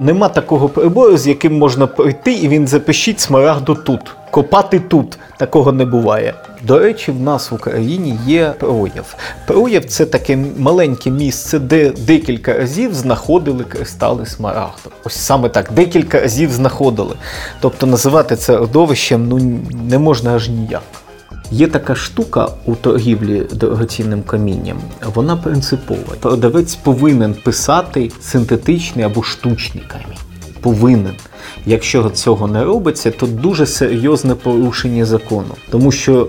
Нема такого прибору, з яким можна пройти, і він запишіть смарагду тут. Копати тут такого не буває. До речі, в нас в Україні є прояв. Прояв це таке маленьке місце, де декілька разів знаходили кристали смарагду. Ось саме так, декілька разів знаходили. Тобто називати це родовищем ну, не можна аж ніяк. Є така штука у торгівлі дорогоцінним камінням, вона принципова. Продавець повинен писати синтетичний або штучний камінь. Повинен. Якщо цього не робиться, то дуже серйозне порушення закону, тому що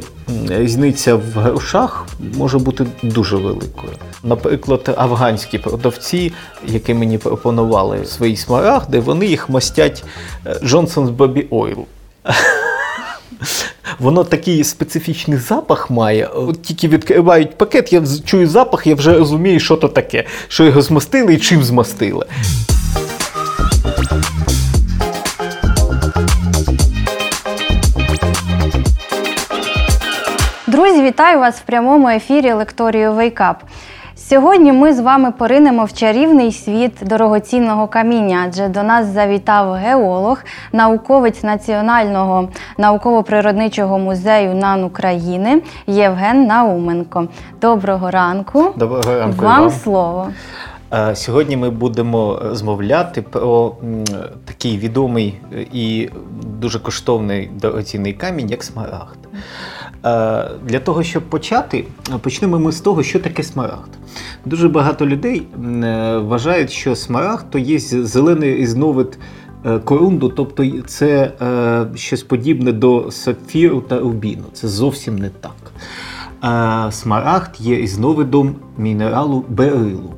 різниця в грошах може бути дуже великою. Наприклад, афганські продавці, які мені пропонували свої смарагди, вони їх мастять Johnson's Baby Oil. Воно такий специфічний запах має. От тільки відкривають пакет, я чую запах, я вже розумію, що то таке, що його змастили і чим змастили. Друзі, вітаю вас в прямому ефірі лекторію Wake Up. Сьогодні ми з вами поринемо в чарівний світ дорогоцінного каміння, адже до нас завітав геолог, науковець Національного науково-природничого музею НАН України Євген Науменко. Доброго ранку. Доброго ранку. Вам слово. Сьогодні ми будемо розмовляти про такий відомий і дуже коштовний дорогоцінний камінь, як смарагд. Для того, щоб почати, почнемо ми з того, що таке смарагд. Дуже багато людей вважають, що смарагд то є зелений різновид корунду, тобто це щось подібне до сапфіру та рубіну. Це зовсім не так. Смарагд є різновидом мінералу берилу.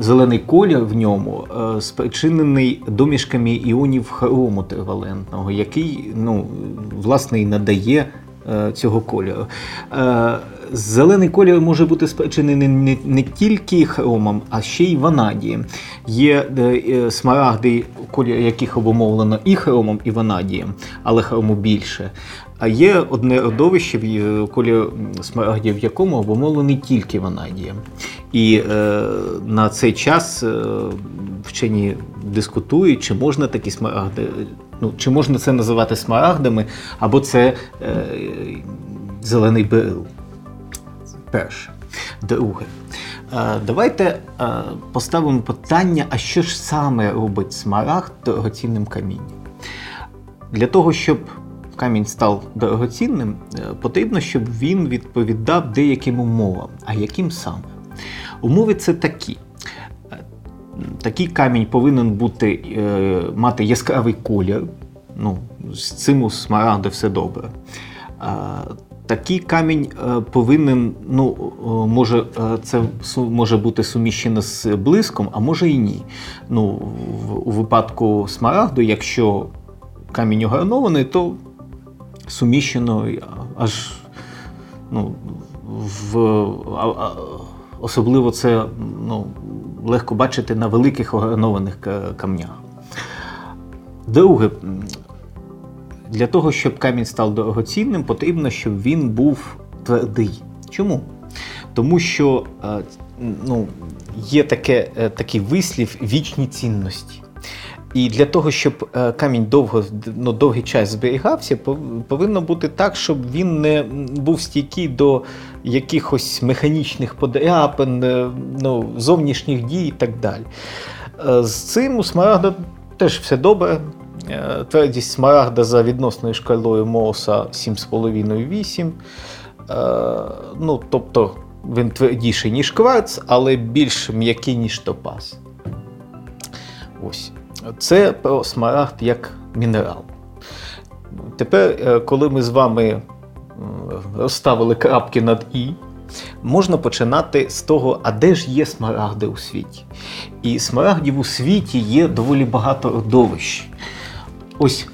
Зелений колір в ньому спричинений домішками іонів хрому тривалентного, який ну, власне і надає цього кольору. Зелений колір може бути спричинений не, не тільки хромом, а ще й ванадієм. Є смарагди, колір яких обумовлено і хромом, і ванадієм, але хрому більше. А є одне родовище, колір смарагдів, в якому обумовлений тільки ванадієм. І е, на цей час е, вчені дискутують, чи можна такі смарагди, ну чи можна це називати смарагдами, або це е, зелений берил. Перше. Друге. Е, давайте е, поставимо питання, а що ж саме робить смарагд дорогоцінним камінням? Для того, щоб камінь став дорогоцінним, потрібно, щоб він відповідав деяким умовам. А яким саме? Умови це такі. Такий камінь повинен бути, е, мати яскравий колір. Ну, З цим у смарагди все добре. Такий камінь е, повинен, ну, може, е, це може бути суміщено з блиском, а може і ні. Ну, У випадку смарагду, якщо камінь огранований, то суміщено аж ну, в. Особливо це ну, легко бачити на великих огранованих камнях. Друге, для того, щоб камінь став дорогоцінним, потрібно, щоб він був твердий. Чому? Тому що ну, є таке, такий вислів вічні цінності. І для того, щоб камінь довго, ну, довгий час зберігався, повинно бути так, щоб він не був стійкий до якихось механічних подряпин, ну, зовнішніх дій і так далі. З цим у смарагда теж все добре. Твердість смарагда за відносною шкалою Моуса 7,5-8. Ну, тобто він твердіший, ніж кварц, але більш м'який, ніж топаз. Ось. Це про смарагд як мінерал. Тепер, коли ми з вами розставили крапки над І, можна починати з того, а де ж є смарагди у світі. І смарагдів у світі є доволі багато родовищ. Ось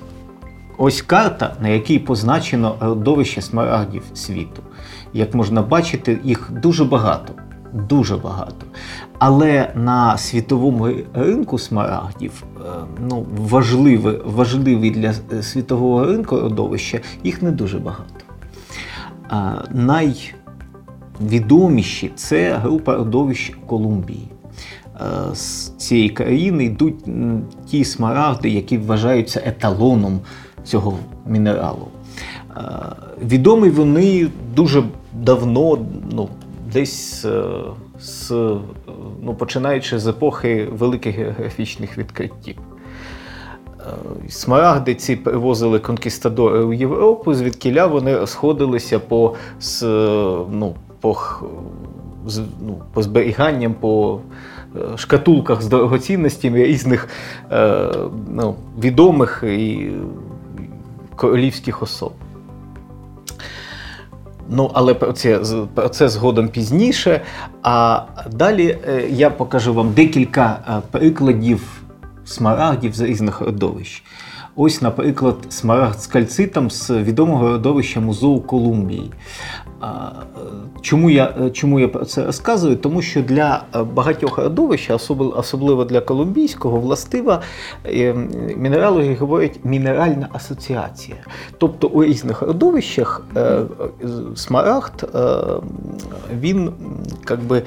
ось карта, на якій позначено родовище смарагдів світу. Як можна бачити, їх дуже багато. Дуже багато. Але на світовому ринку смарагдів ну, важливі, важливі для світового ринку родовища, їх не дуже багато. Найвідоміші це група родовищ Колумбії. з цієї країни йдуть ті смарагди, які вважаються еталоном цього мінералу. Відомі вони дуже давно, ну, десь з, ну, починаючи з епохи великих географічних відкриттів. Смарагди ці привозили конкістадори у Європу, звідкіля вони розходилися по з, ну, по, з, ну, по зберіганням, по е, шкатулках з дорогоцінностями різних е, ну, відомих і королівських особ. Ну, але про це про це згодом пізніше. А далі е, я покажу вам декілька прикладів смарагдів з різних родовищ. Ось, наприклад, смарагд з кальцитом з відомого родовища Музеу Колумбії. Чому я чому я це розказую? Тому що для багатьох родовищ, особливо для колумбійського, властива е, мінералоги говорять мінеральна асоціація. Тобто у різних родовищах е, смарагд е, він якби,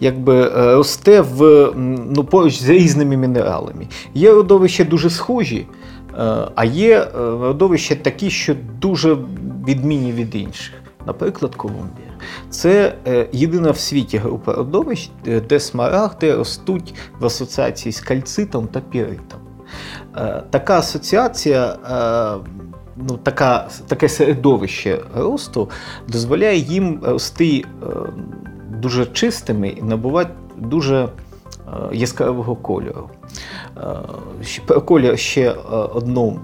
якби росте в, ну, поруч з різними мінералами. Є родовища дуже схожі. А є родовища такі, що дуже відмінні від інших наприклад, Колумбія. Це е, єдина в світі група родовищ, де смарагди ростуть в асоціації з кальцитом та піритом. Е, така асоціація, е, ну, така, таке середовище росту дозволяє їм рости дуже чистими і набувати дуже яскравого кольору. Про колір ще е, одну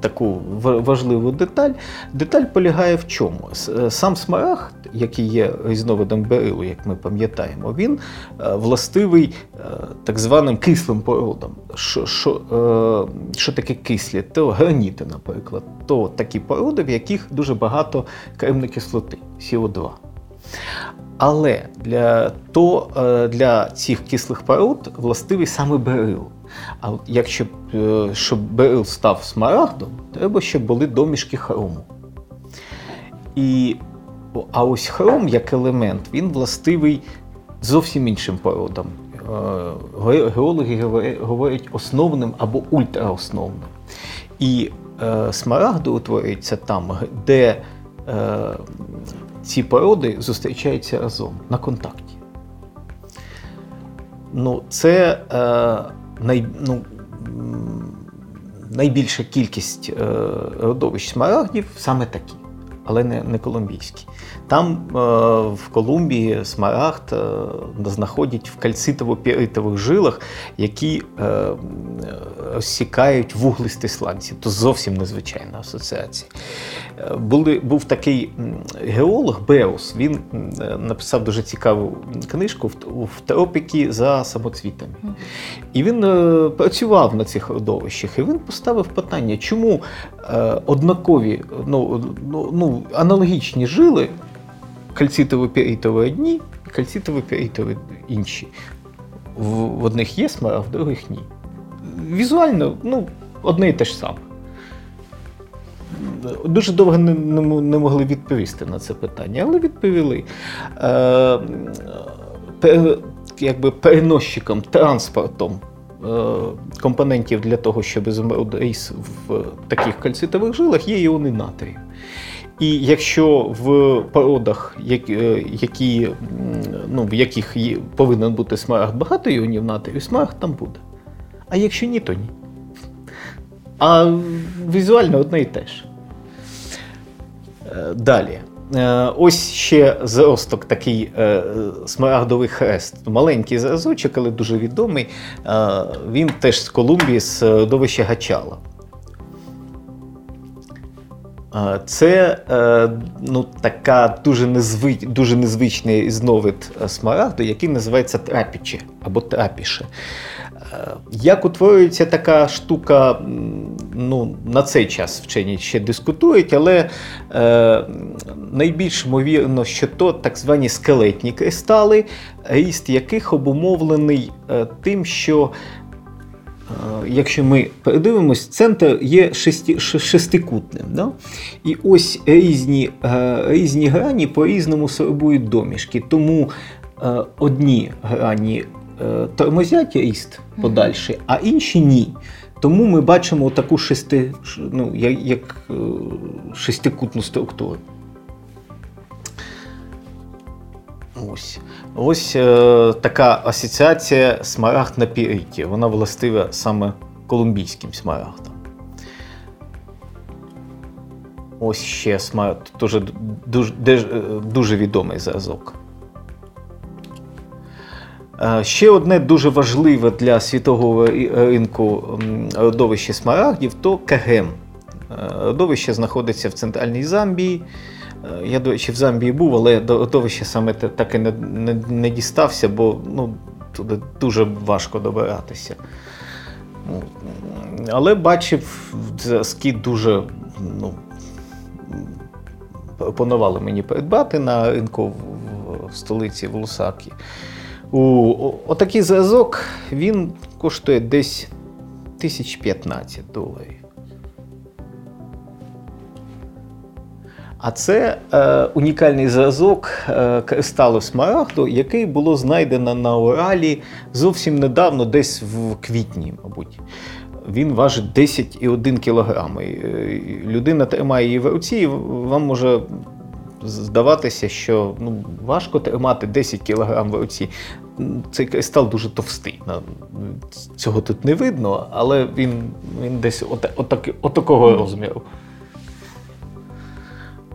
таку важливу деталь. Деталь полягає в чому? Е, сам смарагд, який є різновидом берилу, як ми пам'ятаємо, він е, властивий так званим кислим породам. Що що, що таке кислі? То граніти, наприклад, то такі породи, в яких дуже багато кремної кислоти, СО2. Але для то, для цих кислих пород властивий саме берил. А якщо е, щоб берил став смарагдом, треба, щоб були домішки хрому. І, А ось хром як елемент, він властивий зовсім іншим породам. Е, геологи говорять основним або ультраосновним. І е, смарагди утворюються там, де е, ці породи зустрічаються разом на контакті. Ну, Це е, най, ну, найбільша кількість е, родовищ смарагдів саме такі, але не не колумбійські. Там е, в Колумбії смарагд е, знаходять в кальцитово-піритових жилах, які е, розсікають вуглисті сланці. То зовсім незвичайна асоціація. Е, були, Був такий геолог Беус, він е, написав дуже цікаву книжку в тропіки за самоцвітами. І він е, працював на цих родовищах, і він поставив питання, чому однакові ну, ну, ну аналогічні жили кальцитово-піритові одні, кальцитово-піритові інші. В одних є смара, в других ні. Візуально, ну, одне і те ж саме. Дуже довго не, не могли відповісти на це питання, але відповіли. Е, якби переносчиком, транспортом е, компонентів для того, щоб ізумруд в таких кальцитових жилах, є іони натрію. І якщо в породах, е, які, ну, в яких повинен бути смарагд багато іонів натрію, смарагд там буде. А якщо ні, то ні. А візуально одне і те ж. Е, далі. Е, ось ще зросток такий смарагдовий хрест. Маленький зразочок, але дуже відомий. Він теж з Колумбії, з родовища Гачала. Це е, ну, така дуже незвич, дуже незвичний зновид смарагду, який називається трапіче або трапіше. Е, як утворюється така штука, ну, на цей час вчені ще дискутують, але е, найбільш ймовірно, що то так звані скелетні кристали, ріст яких обумовлений е, тим, що Е, якщо ми передивимось, центр є шести, шестикутним. Да? І ось різні е, різні грані по-різному сорбують домішки. Тому е, одні грані тормозять ріст подальший, а інші ні. Тому ми бачимо таку шести, ну, як, е, шестикутну структуру. Ось, Ось е, така асоціація смарагд на піріті. Вона властива саме колумбійським смарагдам. Ось ще смарагд, дуже, дуже, е, дуже відомий зразок. Е, Ще одне дуже важливе для світового ринку родовище смарагдів то Кагем. Е, Родовище знаходиться в центральній Замбії. Е, Я, до речі, в Замбії був, але до родовища саме так і не, не, не дістався, бо ну, туди дуже важко добиратися. Ну, Але бачив зразки дуже ну, пропонували мені придбати на ринку в столиці в Лусакі. У, отакий зразок він коштує десь 1015 доларів. А це е, унікальний зразок е, кристалу смарагду, який було знайдено на Уралі зовсім недавно, десь в квітні, мабуть. Він важить 10,1 кг. Людина тримає її в руці, і вам може здаватися, що ну, важко тримати 10 кг в руці. Цей кристал дуже товстий. Цього тут не видно, але він, він десь от, отак, отакого розміру.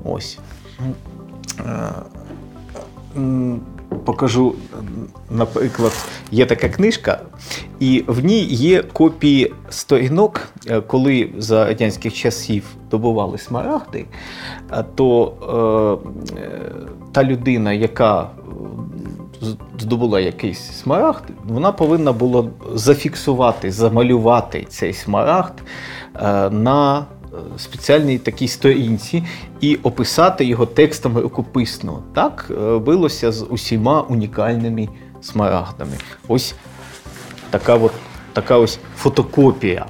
Ось. Е, Покажу, наприклад, є така книжка, і в ній є копії сторінок, е, коли за радянських часів добували смарагди, то е, е, та людина, яка е, здобула якийсь смарагд, вона повинна була зафіксувати, замалювати цей смарагд е, на е, спеціальній такій сторінці і описати його текстом рукописно. Так е, робилося з усіма унікальними смарагдами. Ось така, от, така ось фотокопія.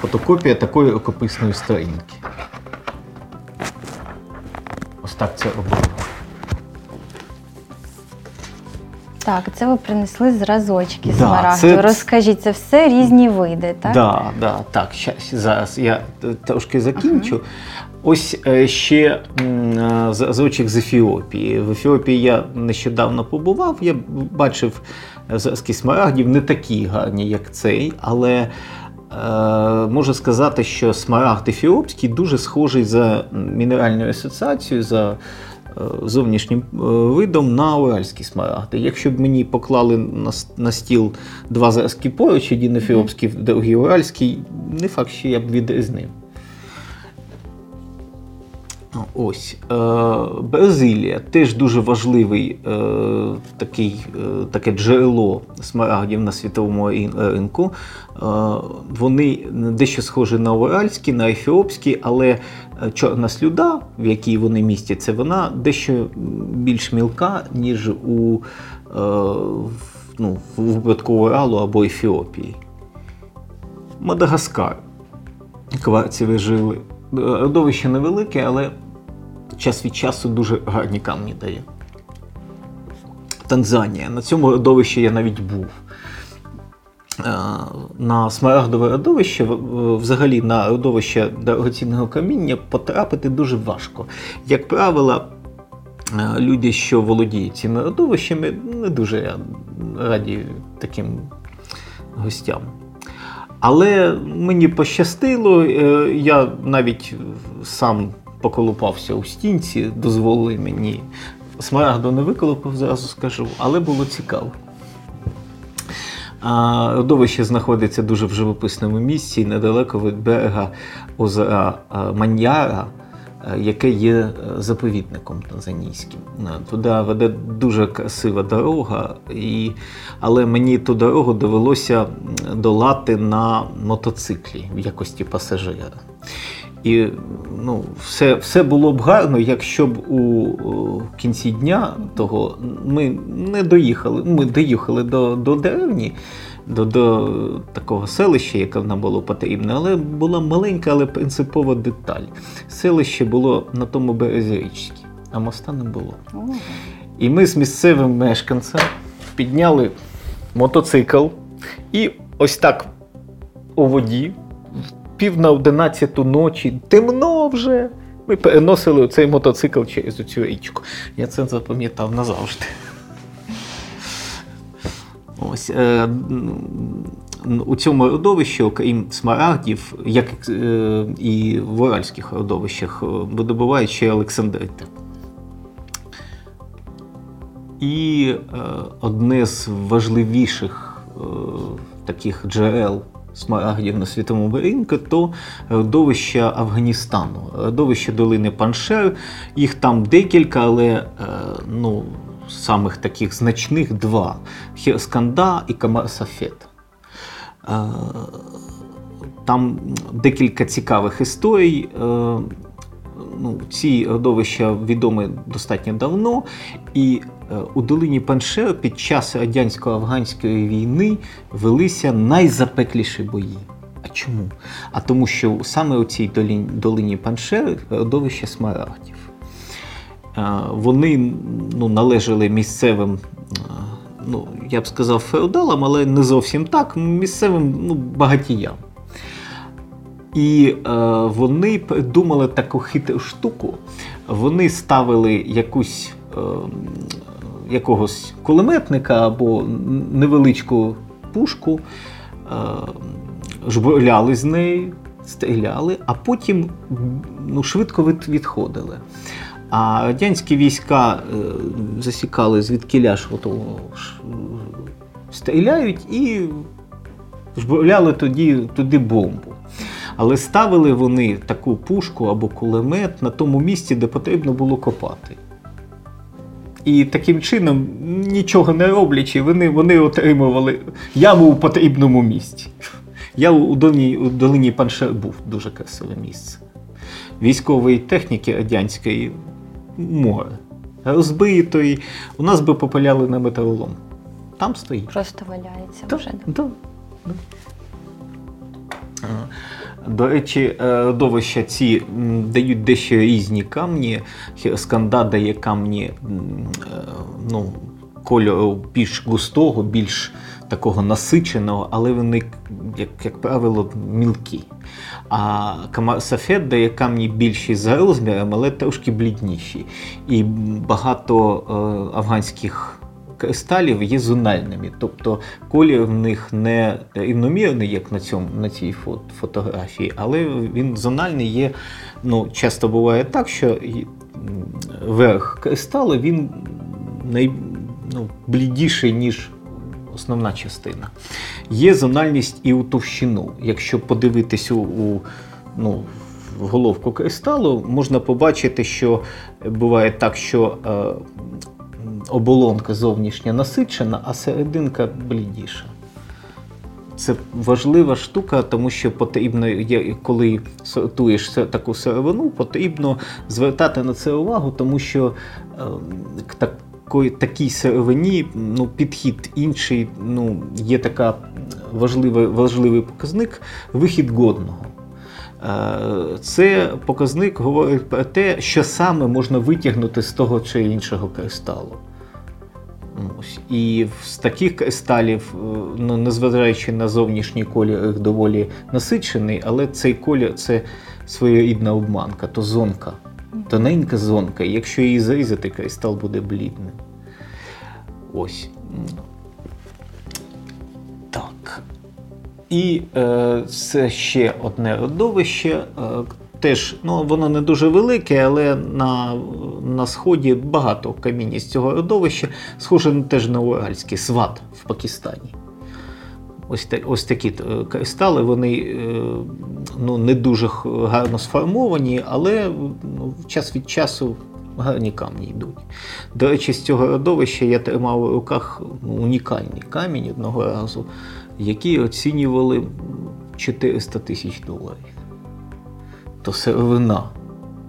Фотокопія такої рукописної сторінки. Ось так це робили. Так, це ви принесли зразочки Да, смарагду. це- Розкажіть, це все різні види, так? Да, да, так, зараз я трошки закінчу. Ось е, ще е, зразочок з Ефіопії. В Ефіопії я нещодавно побував. Я бачив зразки смарагдів не такі гарні, як цей, але е, можу сказати, що смарагд ефіопський дуже схожий за мінеральною асоціацією. за Зовнішнім е, видом на уральські смарагди. Якщо б мені поклали на, на стіл два зразки поруч, один ефіопський, другий уральський, не факт, що я б відрізнив. Ось е, Бразилія теж дуже важливий е, такий, е, таке джерело смарагдів на світовому ринку. Е, вони дещо схожі на уральські, на ефіопські, але е, чорна слюда, в якій вони містяться, вона дещо більш мілка, ніж у е, ну, в випадку Уралу або Ефіопії. Мадагаскар. Кварцеві жили. Родовище невелике, але час від часу дуже гарні камні дає. Танзанія. На цьому родовищі я навіть був. Е, На смарагдове родовище, взагалі на родовище дорогоцінного каміння потрапити дуже важко. Як правило, е, люди, що володіють цими родовищами, не дуже раді таким гостям. Але мені пощастило, е, я навіть сам поколупався у стінці, дозволили мені. Смарагду не виколупав, зразу скажу, але було цікаво. А, Родовище знаходиться дуже в живописному місці, недалеко від берега озера Маньяра, яке є е, заповідником танзанійським. Туди веде дуже красива дорога, і... але мені ту дорогу довелося долати на мотоциклі в якості пасажира. І ну, все, все було б гарно, якщо б у, у кінці дня того ми не доїхали. Ми доїхали до, до деревні, до, до такого селища, яке нам було потрібне, але була маленька, але принципова деталь. Селище було на тому березі річки, а моста не було. І ми з місцевим мешканцем підняли мотоцикл і ось так у воді, пів на одинадцяту ночі, темно вже. Ми переносили цей мотоцикл через цю річку. Я це запам'ятав назавжди. Ось, е, у цьому родовищі, окрім смарагдів, як е, і в уральських родовищах, е, видобувають ще Олександрити. І е, одне з важливіших е, таких джерел смарагдів на світовому ринку, то родовища Афганістану, родовище долини Паншер. Їх там декілька, але е, ну, самих таких значних два: Хірсканда і Камар-Сафет. Е, там декілька цікавих історій. Е, ну, Ці родовища відомі достатньо давно, і е, у долині Паншер під час радянсько-афганської війни велися найзапекліші бої. А чому? А тому, що саме у цій долині, долині Паншер родовище смарагдів. Вони ну, належали місцевим, ну, я б сказав, феодалам, але не зовсім так, місцевим ну, багатіям. І е, вони придумали таку хитру штуку. Вони ставили якусь е, якогось кулеметника або невеличку пушку, е, жбурляли з неї, стріляли, а потім ну, швидко відходили. А радянські війська е, засікали, звідки ж стріляють і жбурляли тоді, туди бомбу. Але ставили вони таку пушку або кулемет на тому місці, де потрібно було копати. І таким чином, нічого не роблячи, вони вони отримували яму у потрібному місці. Я у долині, у долині Паншер був дуже красиве місце. Військової техніки радянської море. Розбитої. У нас би попаляли на металолом. Там стоїть. Просто валяється да, вже. Да, да. До речі, е, родовища ці дають дещо різні камні. Сканда дає камні е, ну, кольору більш густого, більш такого насиченого, але вони, як як правило, мілкі. А Сафет дає камні більші за розміром, але трошки блідніші. І багато е, афганських кристалів є зональними, тобто колір в них не рівномірний, як на цьому, на цій фотографії, але він зональний є. ну, Часто буває так, що верх кристалу він най, ну, блідіший, ніж основна частина. Є зональність і у товщину. Якщо подивитись у, у ну, в головку кристалу, можна побачити, що буває так, що е, оболонка зовнішня насичена, а серединка блідіша. Це важлива штука, тому що потрібно, коли сортуєш таку сировину, потрібно звертати на це увагу, тому що е, так, такій сировині ну, підхід інший, ну, є така важливий, важливий показник вихід годного. Е, це показник говорить про те, що саме можна витягнути з того чи іншого кристалу. Ось. І з таких кристалів, е, ну, незважаючи на зовнішній колір, доволі насичений, але цей колір це своєрідна обманка, то зонка, тоненька зонка. Якщо її зарізати, кристал буде блідним. Ось. Так. І е, це ще одне родовище. Теж ну, воно не дуже велике, але на на сході багато каміння з цього родовища. Схоже теж на Уральський сват в Пакистані. Ось ось такі е, кристали, вони е, ну, не дуже гарно сформовані, але ну, час від часу гарні камні йдуть. До речі, з цього родовища я тримав у руках унікальний камінь одного разу, який оцінювали 400 тисяч доларів. То сировина,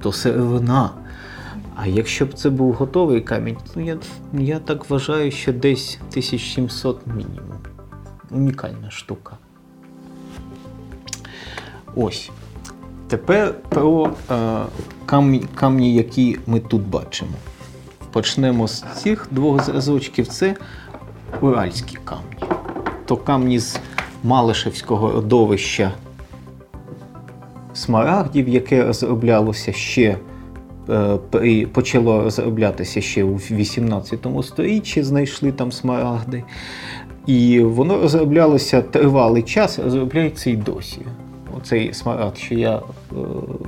то сировина. А якщо б це був готовий камінь, то я я так вважаю, що десь 1700 мінімум. Унікальна штука. Ось. Тепер про е, камні, камні, які ми тут бачимо. почнемо з цих двох зразочків. Це уральські камні. То камні з Малишевського родовища смарагдів, яке розроблялося ще. е, Почало розроблятися ще у 18 сторіччі, знайшли там смарагди. І воно розроблялося тривалий час, розробляється і досі. Оцей смарагд, що я е,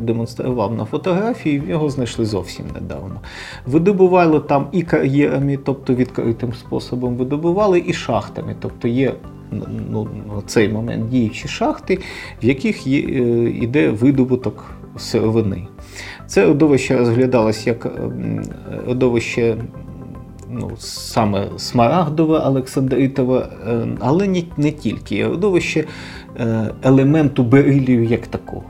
демонстрував на фотографії, його знайшли зовсім недавно. Видобували там і кар'єрами, тобто відкритим способом видобували, і шахтами. Тобто є ну, на цей момент діючі шахти, в яких є, е, йде видобуток сировини. Це родовище розглядалось як ем, родовище ну, саме Смарагдове, Олександритове, е, але не, не тільки. Родовище е, елементу берилію як такого.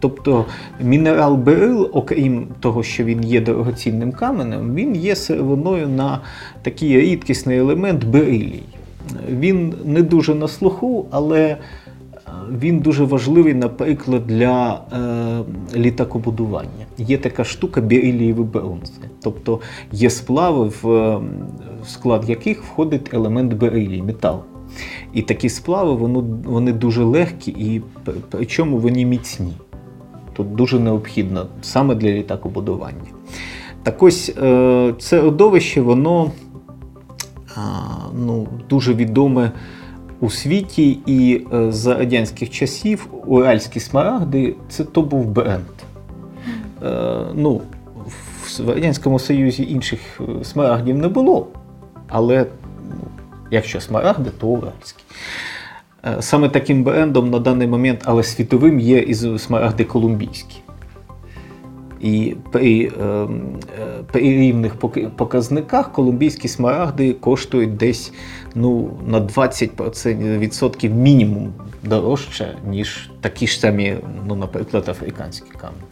Тобто мінерал берил, окрім того, що він є дорогоцінним каменем, він є сировиною на такий рідкісний елемент берилій. Він не дуже на слуху, але е, він дуже важливий, наприклад, для е, літакобудування. Є така штука берилієві бронзи. Тобто є сплави, в, е, в склад яких входить елемент берилій, метал. І такі сплави воно, вони дуже легкі і при- причому вони міцні. Тут дуже необхідно саме для літакобудування. Так ось е, це родовище, воно ну, дуже відоме у світі, і е, за радянських часів уральські смарагди це то був бренд. Е, ну, в Радянському Союзі інших е, смарагдів не було, але ну, якщо смарагди, то уральські. Саме таким брендом на даний момент, але світовим, є і смарагди колумбійські. І при, е, е, рівних показниках колумбійські смарагди коштують десь ну, на 20% відсотків мінімум дорожче, ніж такі ж самі, ну, наприклад, африканські камені.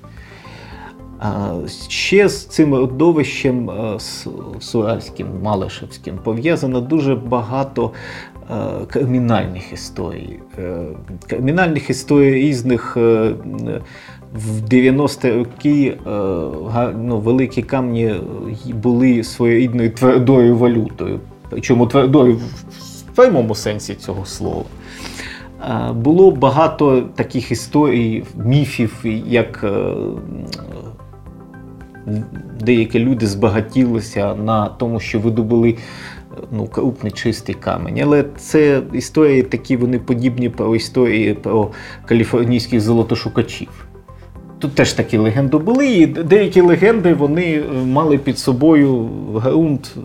А ще з цим родовищем е, Суральським, Малишевським пов'язано дуже багато е, кримінальних історій. Кримінальних історій різних. В 90-ті роки е, ну, великі камні е, були своєрідною твердою валютою. Причому твердою в прямому сенсі цього слова. Е, Було багато таких історій, міфів, як деякі люди збагатілися на тому, що видобули ну, крупний чистий камінь. Але це історії такі, вони подібні про історії про каліфорнійських золотошукачів. Тут теж такі легенди були, і деякі легенди вони мали під собою ґрунт.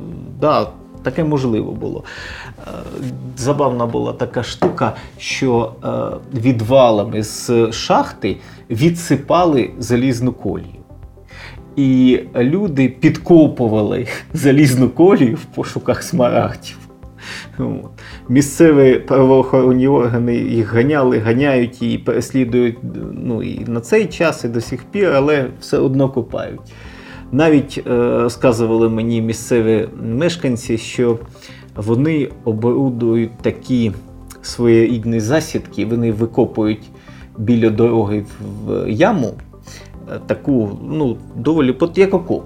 Да, таке можливо було. Е, Забавна була така штука, що е, відвалами з шахти відсипали залізну колію. І люди підкопували залізну колію в пошуках смарагдів. Місцеві правоохоронні органи їх ганяли, ганяють і переслідують ну, і на цей час, і до сих пір, але все одно копають. Навіть е, розказували мені місцеві мешканці, що вони оборудують такі своєрідні засідки, вони викопують біля дороги в яму, е, таку, ну, доволі як окоп.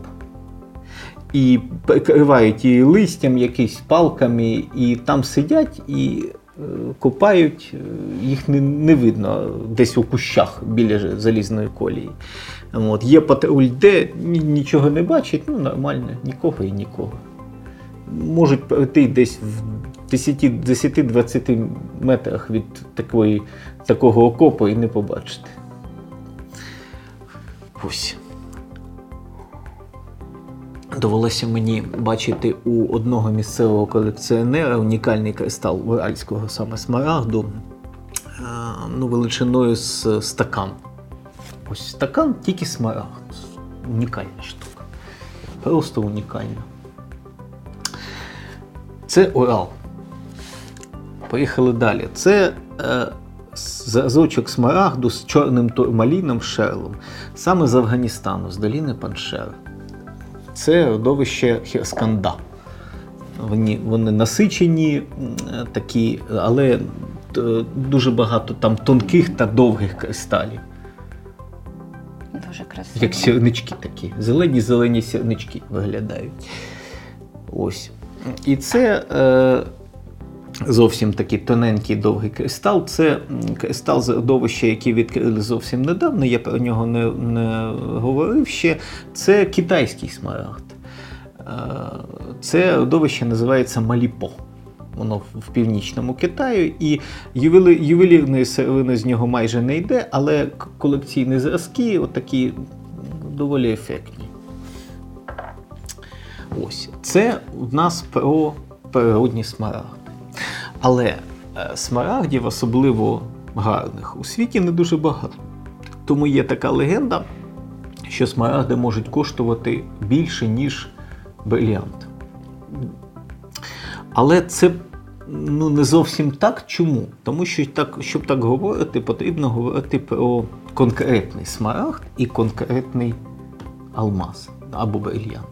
І прикривають її листям, якимись палками, і там сидять і е, копають, е, їх не, не видно десь у кущах біля залізної колії. От. Є патруль, де нічого не бачить, ну нормально, нікого і нікого. Можуть пройти десь в 10 10-20 метрах від такої, такого окопу і не побачити. Ось. Довелося мені бачити у одного місцевого колекціонера унікальний кристал уральського саме смарагду, е, ну, величиною з стакан. Ось стакан тільки смарагд. Унікальна штука. Просто унікальна. Це Урал. Поїхали далі. Це е, зразочок смарагду з чорним турмаліном шерлом, саме з Афганістану, з доліни Паншери. Це родовище Хірсканда. Вони, вони насичені такі, але е, дуже багато там тонких та довгих кристалів. Дуже красиво. Як сірнички такі. Зелені-зелені сірнички виглядають. Ось. І це е, зовсім такий тоненький довгий кристал. Це кристал з родовища, який відкрили зовсім недавно. Я про нього не, не говорив ще. Це китайський смарагд. Е, Це родовище називається Маліпо. Воно в- північному Китаю, і ювелірної сировини з нього майже не йде, але колекційні зразки отакі доволі ефектні. Ось. Це в нас про природні смарагди. Але е, смарагдів, особливо гарних, у світі не дуже багато. Тому є така легенда, що смарагди можуть коштувати більше, ніж бриліант. Але це ну, не зовсім так. Чому? Тому що так, щоб так говорити, потрібно говорити про конкретний смарагд і конкретний алмаз або брильянт.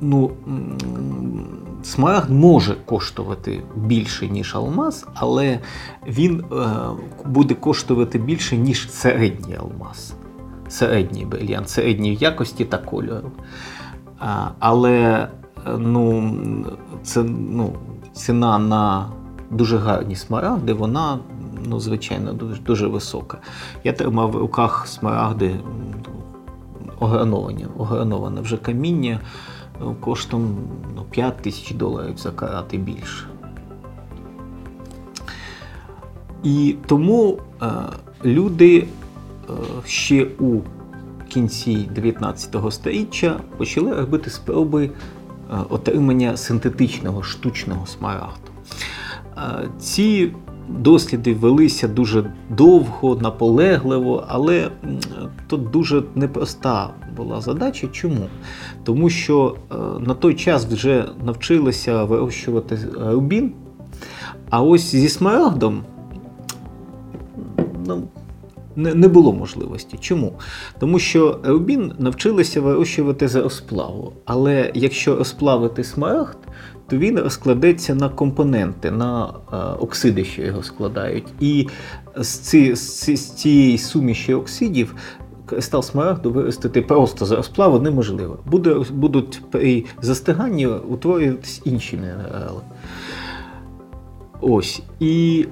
Ну, смарагд може коштувати більше, ніж алмаз, але він е, буде коштувати більше, ніж середній алмаз. Середній брильянт, середньої якості та кольору. Але ну, це, ну, ціна на дуже гарні смарагди, вона, ну, звичайно, дуже, дуже висока. Я тримав в руках смарагди м, ограновані, ограноване вже каміння коштом ну, 5 тисяч доларів за карат більше. І тому е, люди е, ще у кінці 19 століття почали робити спроби е, отримання синтетичного штучного смарагду. Е, Ці досліди велися дуже довго, наполегливо, але тут дуже непроста була задача. Чому? Тому що е, на той час вже навчилися вирощувати рубін, а ось зі смарагдом ну, не, не було можливості. Чому? Тому що рубін навчилися вирощувати за розплаву. Але якщо розплавити смарагд, то він розкладеться на компоненти, на е, оксиди, що його складають. І з, ці, з, ці- з цієї суміші оксидів кристал смарагду виростити просто за розплаву неможливо. Буде, будуть при застиганні утворюватись інші мінерали. Ось. І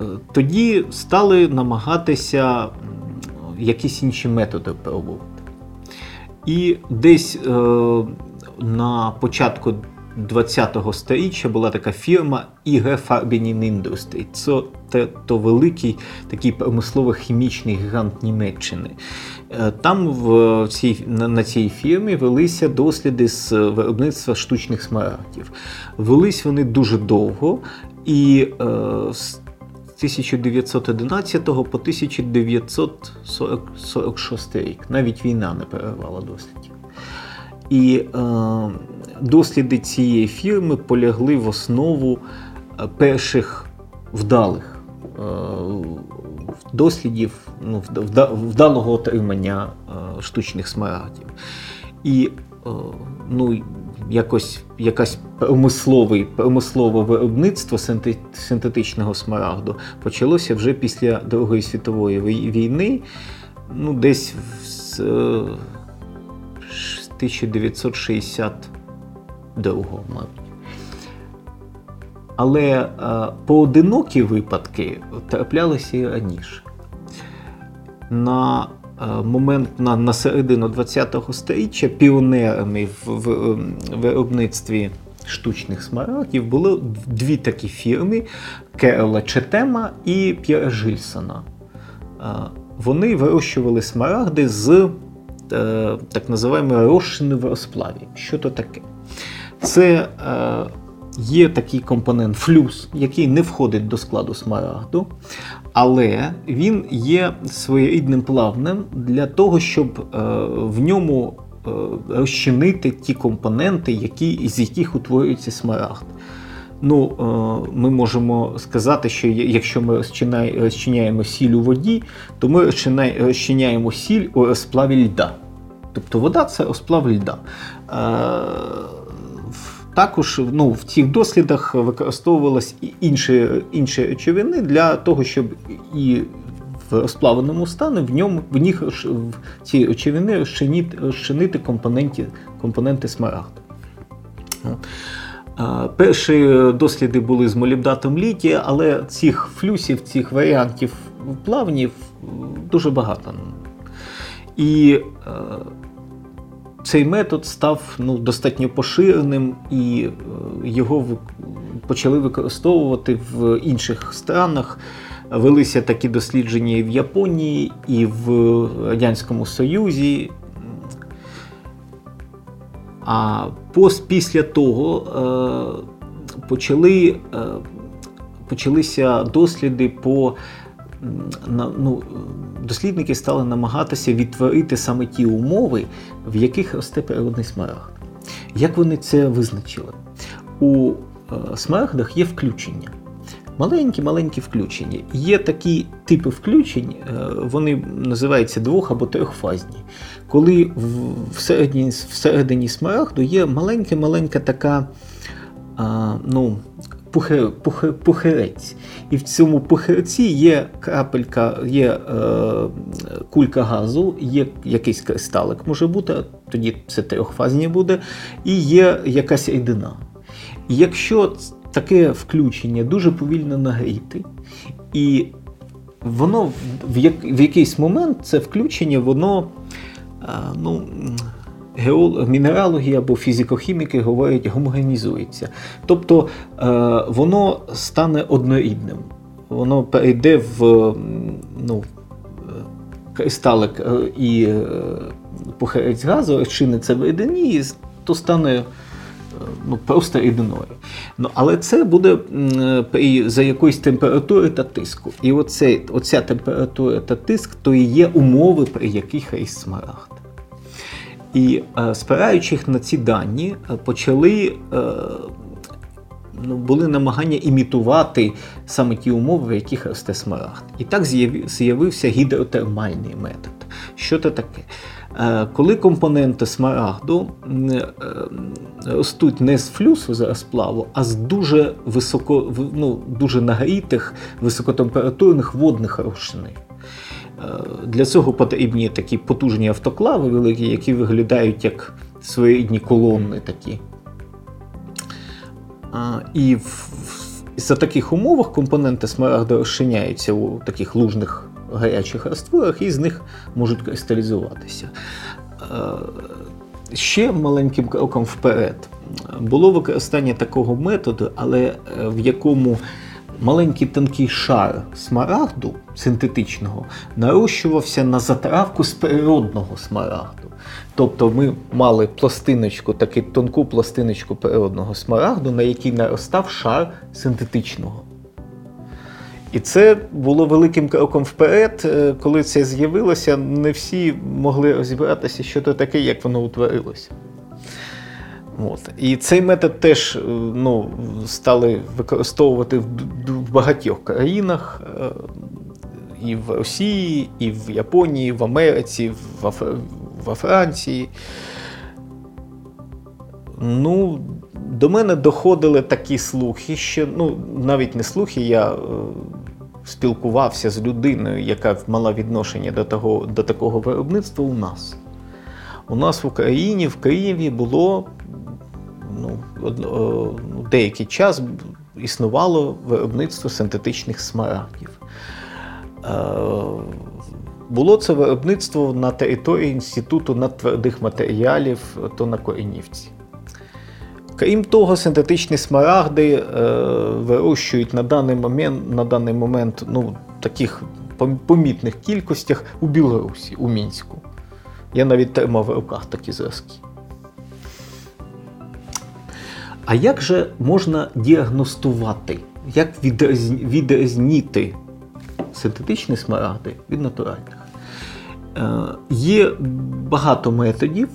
Е, Тоді стали намагатися якісь інші методи пробувати. І десь е, на початку 20-го століття була така фірма IG Farbenin Industry. Це те, то великий такий промислово-хімічний гігант Німеччини. Е, Там в цій, на цій фірмі велися досліди з виробництва штучних смарагдів. Велись вони дуже довго, і е, з 1911 по 1946 рік. Навіть війна не перервала дослідів. І е, досліди цієї фірми полягли в основу е, перших вдалих е, дослідів ну, вдалого отримання е, штучних смарагдів. І ну, якось якась промислове, промислове виробництво синтетичного смарагду почалося вже після Другої світової війни, ну, десь в 1960 довго, мабуть. Але е, поодинокі випадки траплялися і раніше. На е, момент на, на середину ХХ століття піонерами в, в, в виробництві штучних смарагдів були дві такі фірми Керола Четема і П'єра Жильсона. Вони вирощували смарагди з так називаємо розчини в розплаві. Що то таке? Це е, є такий компонент флюс, який не входить до складу смарагду, але він є своєрідним плавнем для того, щоб е, в ньому е, розчинити ті компоненти, які, з яких утворюється смарагд. Ну, е, ми можемо сказати, що якщо ми розчиняємо сіль у воді, то ми розчиняємо сіль у розплаві льда. Тобто вода це розплав льда. Також ну, в цих дослідах використовувалися інші, інші речовини для того, щоб і в розплавленому стані, в ньому в них в ці очевини розчинити, розчинити компоненти, компоненти смарагду. Перші досліди були з молібдатом літія, але цих флюсів, цих варіантів плавнів дуже багато. І е, цей метод став ну, достатньо поширеним, і е, його почали використовувати в інших странах. Велися такі дослідження і в Японії, і в Радянському Союзі. А після того е, почали, е, почалися досліди по ну, дослідники стали намагатися відтворити саме ті умови, в яких росте природний смарагд. Як вони це визначили? У е, смарагдах є включення. Маленькі-маленькі включення. Є такі типи включень, е, вони називаються двох- або трьохфазні. Коли всередині, всередині смарагду є маленька-маленька така ну, пухе, пухе, пухирець. І в цьому пухирці є крапелька, є е, кулька газу, є якийсь кристалик може бути, тоді це трьохфазні буде, і є якась рідина. Якщо таке включення дуже повільно нагріти, і воно в- як, в якийсь момент це включення, воно а, ну, мінералоги або фізико-хіміки говорять, гомогенізується. Тобто е, воно стане однорідним. Воно перейде в ну, е, кристалик е, і пухарець газу, розчиниться в рідині, то стане ну, просто рідиною. Ну, але це буде при, за якоїсь температури та тиску. І оце, оця температура та тиск то і є умови, при яких ріс смарагд. І е, спираючись на ці дані, е, почали. Е, Ну, були намагання імітувати саме ті умови, в яких росте смарагд. І так з'яви- з'явився гідротермальний метод. Що це таке? Коли компоненти смарагду ростуть не з флюсу за розплаву, а з дуже високо, ну, дуже нагрітих високотемпературних водних розчинів. Е, Для цього потрібні такі потужні автоклави великі, які виглядають як своєрідні колонни такі. І за таких умовах компоненти смарагду розчиняються у таких лужних гарячих растворах, і з них можуть кристалізуватися. Е, Ще маленьким кроком вперед було використання такого методу, але е, в якому маленький тонкий шар смарагду синтетичного нарощувався на затравку з природного смарагду. Тобто ми мали пластиночку, таку тонку пластиночку природного смарагду, на якій наростав шар синтетичного. І це було великим кроком вперед. Е, Коли це з'явилося, не всі могли розібратися, що це таке, як воно утворилося. От. І цей метод теж е, ну, стали використовувати в, в багатьох країнах. е, І в Росії, і в Японії, в Америці, Фр- во Франції. Ну, до мене доходили такі слухи, що ну, навіть не слухи, я е, спілкувався з людиною, яка мала відношення до, того, до такого виробництва у нас. У нас в Україні, в Києві було ну, о, ну, деякий час існувало виробництво синтетичних смарагдів. Е, Було це виробництво на території Інституту надтвердих матеріалів, то на Коренівці. Крім того, синтетичні смарагди е, вирощують на даний момент, на даний момент ну, таких помітних кількостях у Білорусі, у Мінську. Я навіть тримав в руках такі зразки. А як же можна діагностувати, як відрізні- відрізнити синтетичні смарагди від натуральних? Е, Є багато методів.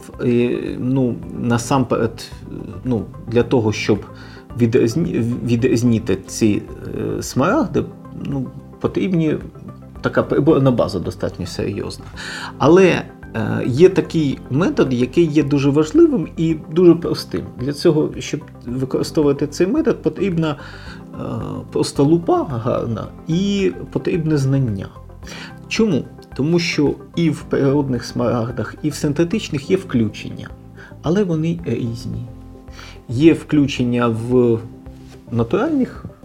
Ну, насамперед, ну, для того, щоб відрізні- відрізнити ці е, смарагди, ну, потрібні така приборна база достатньо серйозна. Але є такий метод, який є дуже важливим і дуже простим. Для цього, щоб використовувати цей метод, потрібна е, просто лупа гарна і потрібне знання. Чому? Тому що і в природних смарагдах, і в синтетичних є включення, але вони різні. Є включення в натуральних е,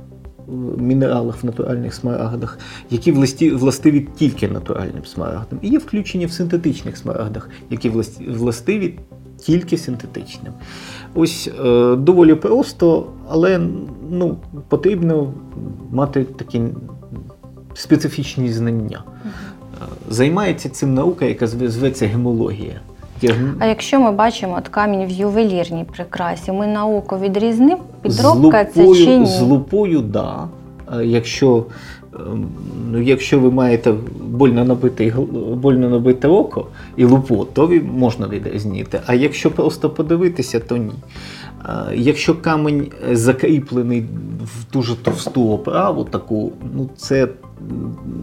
мінералах, в натуральних смарагдах, які властиві тільки натуральним смарагдам. І є включення в синтетичних смарагдах, які властиві тільки синтетичним. Ось е, доволі просто, але ну, потрібно мати такі специфічні знання. Е, Займається цим наука, яка зветься гемологія. Діагн- А якщо ми бачимо от камінь в ювелірній прикрасі, ми на око відрізнимо, підробка з це чи ні? З лупою, да. Е, Якщо, ем, ну, якщо ви маєте больно набите, больно набите око і лупу, то ви можна відрізнити. А якщо просто подивитися, то ні. Якщо камінь закріплений в дуже товсту оправу, таку, ну це,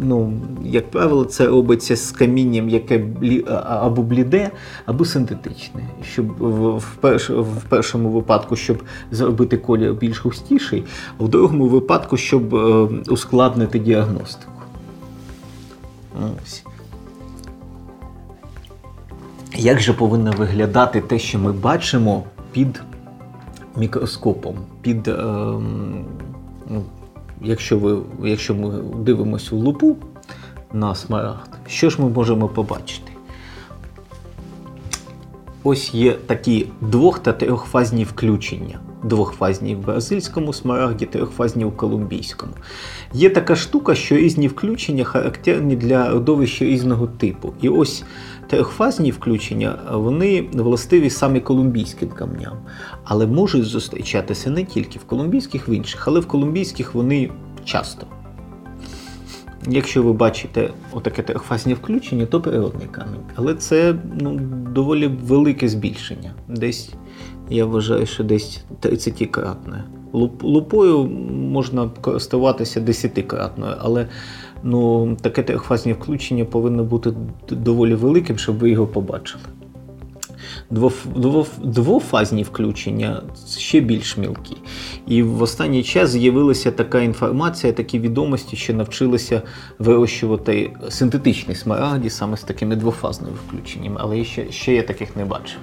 ну, як правило, це робиться з камінням, яке або бліде, або синтетичне. Щоб в, перш, в першому випадку, щоб зробити колір більш густіший, а в другому випадку, щоб е, ускладнити діагностику. Ось. Як же повинно виглядати те, що ми бачимо під мікроскопом? Під, ну, якщо, ви, якщо ми дивимося в лупу на смарагд, що ж ми можемо побачити? Ось є такі двох та трьохфазні включення. Двохфазні в бразильському смарагді, трьохфазні в колумбійському. Є така штука, що різні включення характерні для родовища різного типу. І ось трьохфазні включення вони властиві саме колумбійським камням, але можуть зустрічатися не тільки в колумбійських, в інших, але в колумбійських вони часто. Якщо ви бачите отаке трьохфазне включення, то природний камінь. Але це ну, доволі велике збільшення. Десь, я вважаю, що десь 30-кратне. Лупою можна користуватися 10-кратною, але ну, таке трьохфазне включення повинно бути доволі великим, щоб ви його побачили. Двоф, двоф, двофазні включення ще більш мілкі. І в останній час з'явилася така інформація, такі відомості, що навчилися вирощувати синтетичні смарагді саме з такими двофазними включеннями, але ще, ще я таких не бачив.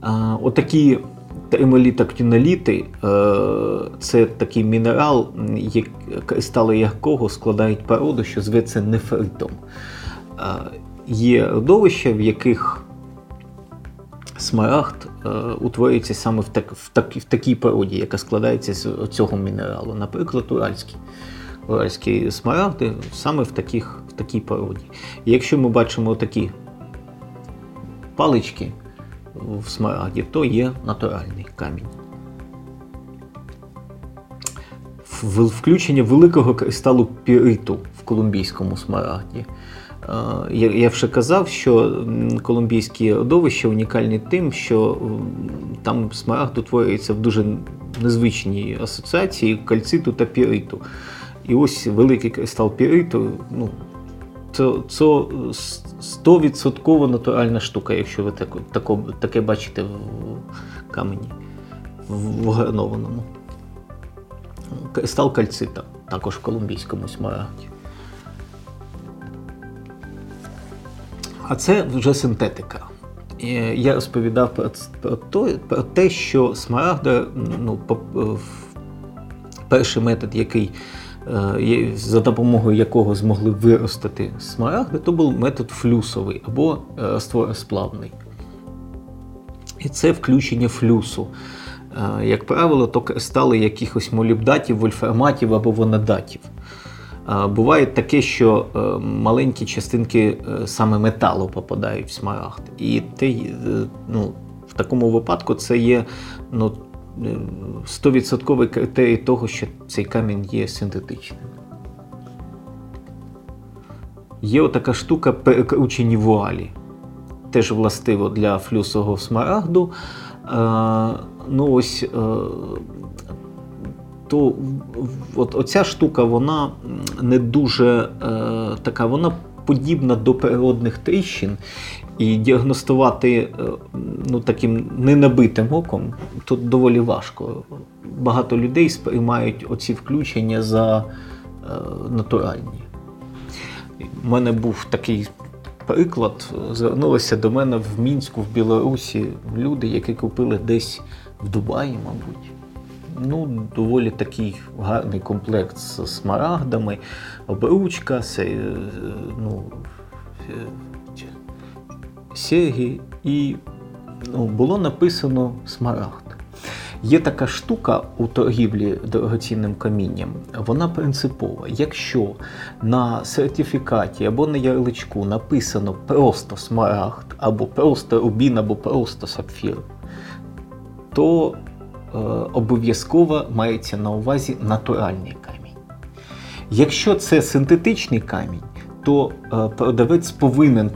А, отакі тримолітактиноліти е, це такий мінерал, кристали якого складають породу, що зветься нефритом. Е, є родовища, в яких смарагд е, утворюється саме в, так, в, так, в такій породі, яка складається з цього мінералу. Наприклад, уральський. Уральські смарагди саме в, таких, в такій породі. Якщо ми бачимо такі палички в смарагді, то є натуральний камінь. Включення великого кристалу піриту в колумбійському смарагді. Е, Я, я вже казав, що колумбійські родовища унікальні тим, що там смарагд утворюється в дуже незвичній асоціації кальциту та піриту. І ось великий кристал піриту, ну, це, це 100% натуральна штука, якщо ви тако, тако, таке бачите в камені, в, гранованому. Кристал кальцита, також в колумбійському смарагді. А це вже синтетика. Я розповідав про, про, то, про те, що смарагда, ну, перший метод, який, е, за допомогою якого змогли виростити смарагди, то був метод флюсовий або е, растворосплавний. І це включення флюсу. Е, Як правило, то кристали якихось молібдатів, вольфраматів або ванадатів. Е, Буває таке, що е, маленькі частинки е, саме металу попадають в смарагд. І те, е, ну, в такому випадку це є ну, 100% критерій того, що цей камінь є синтетичним. Є отака штука перекручені вуалі. Теж властиво для флюсового смарагду. Е, ну ось е, то от оця штука, вона не дуже е, така, вона подібна до природних тріщин. І діагностувати е, ну, таким ненабитим оком тут доволі важко. Багато людей сприймають оці включення за натуральні. У мене був такий приклад. Звернулися до мене в Мінську, в Білорусі люди, які купили десь в Дубаї, мабуть. Ну, доволі такий гарний комплект з смарагдами, обручка, ну, е, і ну, було написано смарагд. Є така штука у торгівлі дорогоцінним камінням, вона принципова. Якщо на сертифікаті або на ярличку написано просто смарагд, або просто рубін, або просто сапфір, то е, обов'язково мається на увазі натуральний камінь. Якщо це синтетичний камінь, то е, продавець повинен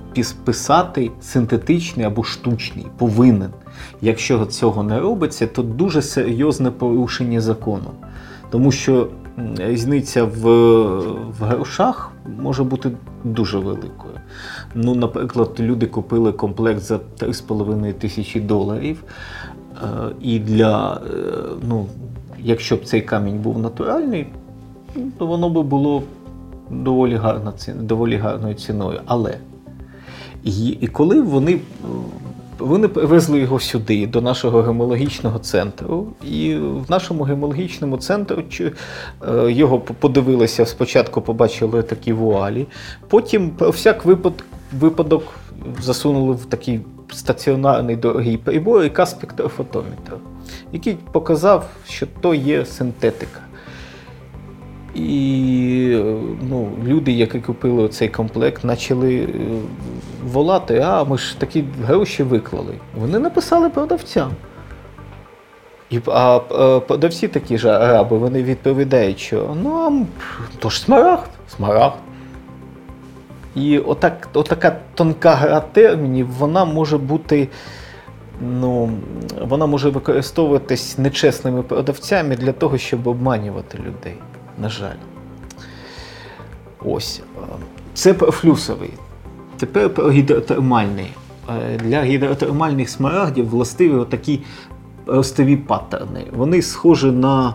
писати синтетичний або штучний. Повинен. Якщо цього не робиться, то дуже серйозне порушення закону. Тому що різниця в, в грошах може бути дуже великою. Ну, наприклад, люди купили комплект за 3,5 тисячі доларів. Е, І для, е, ну, якщо б цей камінь був натуральний, то воно би було доволі, гарна, доволі гарною ціною. Але і, і коли вони, вони привезли його сюди, до нашого гемологічного центру, і в нашому гемологічному центрі чи- е, його подивилися, спочатку побачили такі вуалі, потім всяк випад, випадок засунули в такий стаціонарний дорогий прибор, яка спектрофотометр, який показав, що то є синтетика. І ну, люди, які купили цей комплект, почали е, волати, а ми ж такі гроші виклали. Вони написали продавцям. І, а продавці такі ж араби, вони відповідають, що ну, а то ж смарагд, смарагд. І отак, отака тонка гра термінів, вона може бути, ну, вона може використовуватись нечесними продавцями для того, щоб обманювати людей. На жаль. Ось. е, Це флюсовий. Тепер про гідротермальний. Е, Для гідротермальних смарагдів властиві отакі ростові паттерни. Вони схожі на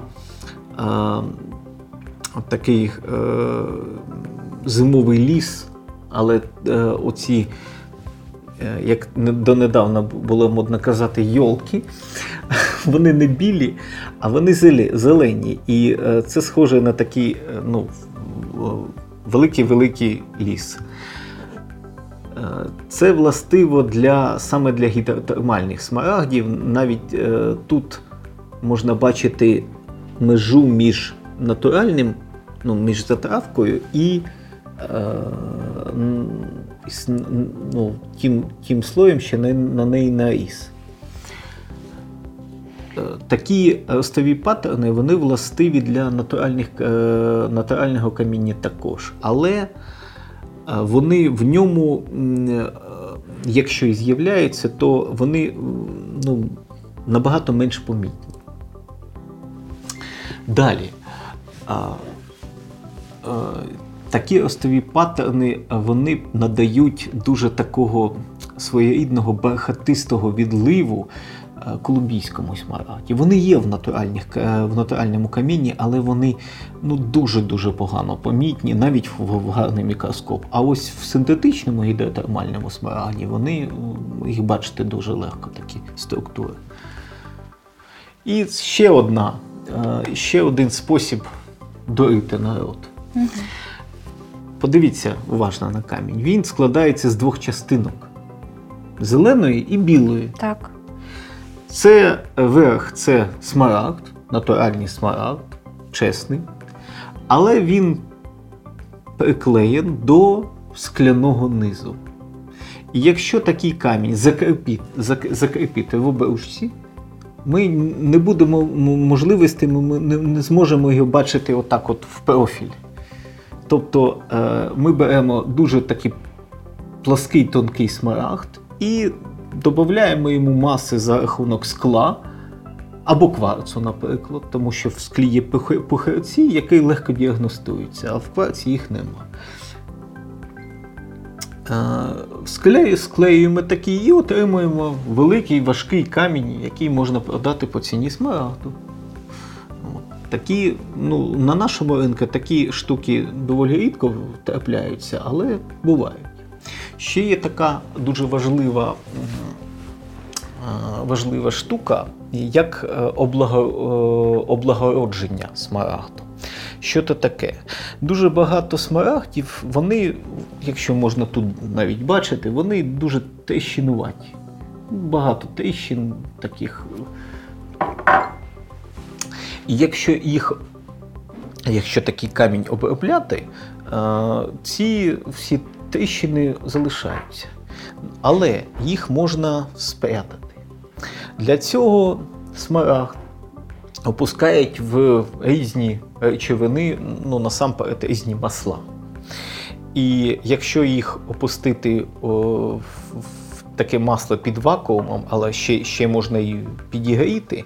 е, такий е, зимовий ліс, але е, оці, як не- донедавна було модно казати, йолки, вони не білі, а вони зеле- зелені. І е, це схоже на такий е, ну, великий-великий ліс. Е, Це властиво для, саме для гідротермальних смарагдів. Навіть е, тут можна бачити межу між натуральним, ну, між затравкою і е, ну, тим, тим слоєм, що на, неї наріс. Е, Такі ростові паттерни вони властиві для натуральних, е, натурального каміння також. Але е, вони в ньому, е, якщо і з'являються, то вони ну, набагато менш помітні. Далі. Такі ростові паттерни вони надають дуже такого своєрідного бархатистого відливу е, колумбійському смарагді. Вони є в, натуральних, е, в натуральному камінні, але вони ну, дуже-дуже погано помітні, навіть в, в гарний мікроскоп. А ось в синтетичному гідротермальному смарагді вони їх бачите дуже легко, такі структури. І ще одна, е, ще один спосіб дурити народ. Подивіться уважно на камінь. Він складається з двох частинок: зеленої і білої. Так. Це верх це смарагд, натуральний смарагд, чесний, але він приклеєн до скляного низу. І якщо такий камінь закріпити, зак- закріпити в обручці, ми не будемо м- можливості, ми не, не зможемо його бачити отак от в профіль. Тобто е, ми беремо дуже такий плаский тонкий смарагд і додаємо йому маси за рахунок скла або кварцу, наприклад, тому що в склі є пухи- пухирці, які легко діагностуються, а в кварці їх нема. Е, Склею, склеюємо такі і отримуємо великий важкий камінь, який можна продати по ціні смарагду. Такі, ну, на нашому ринку такі штуки доволі рідко трапляються, але бувають. Ще є така дуже важлива, важлива штука, як е, е, облагородження смарагду. Що це таке? Дуже багато смарагдів, вони, якщо можна тут навіть бачити, вони дуже тріщинуваті. Багато тріщин таких. І якщо їх, якщо такий камінь обробляти, е, ці всі тріщини залишаються. Але їх можна спрятати. Для цього смарагд опускають в різні речовини, ну насамперед різні масла. І якщо їх опустити в таке масло під вакуумом, але ще, ще можна і підігріти,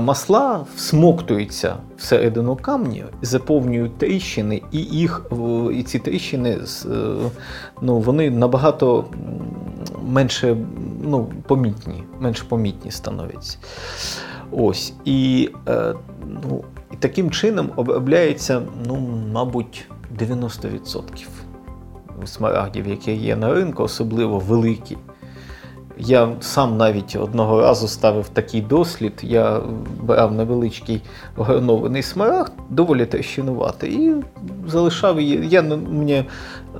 масла всмоктуються всередину камня, заповнюють тріщини, і їх в- і ці тріщини е, ну, вони набагато менше ну, помітні, менш помітні становляться. Ось. І, е, ну, і таким чином обробляється, ну, мабуть, 90% смарагдів, які є на ринку, особливо великі. Я сам навіть одного разу ставив такий дослід. Я брав невеличкий огранований смарагд, доволі трещинуватий, і залишав її. Я, мені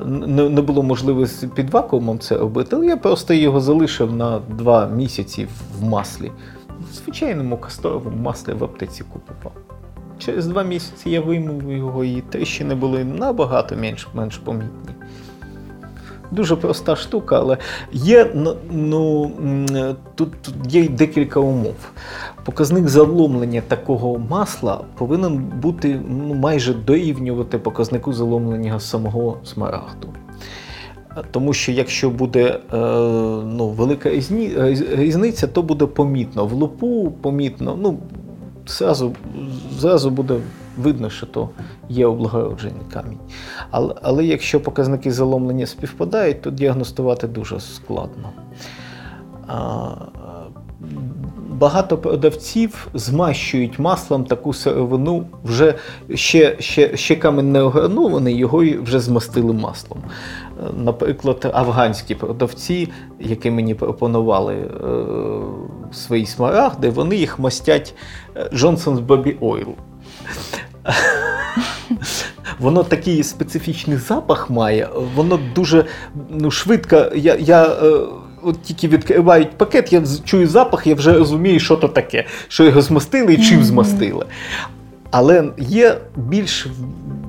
не, було можливості під вакуумом це робити, але я просто його залишив на два місяці в маслі. В звичайному касторовому маслі в аптеці купував. Через два місяці я виймав його, і тріщини були набагато менш, менш помітні. Дуже проста штука, але є ну, ну, тут, є декілька умов. Показник заломлення такого масла повинен бути ну, майже дорівнювати показнику заломлення самого смарагду. Тому що якщо буде е, ну, велика різниця, то буде помітно. В лупу помітно, ну, зразу, зразу буде видно, що то є облагороджений камінь. Але, але якщо показники заломлення співпадають, то діагностувати дуже складно. А, Багато продавців змащують маслом таку сировину, вже ще, ще, ще камінь не огранований, його вже змастили маслом. Наприклад, афганські продавці, які мені пропонували е, свої смарагди, вони їх мастять е, Johnson's Bobby Oil. Воно такий специфічний запах має, воно дуже ну, швидко. Я, я е, от тільки відкривають пакет, я чую запах, я вже розумію, що то таке, що його змастили і чим змастили. Але є більш,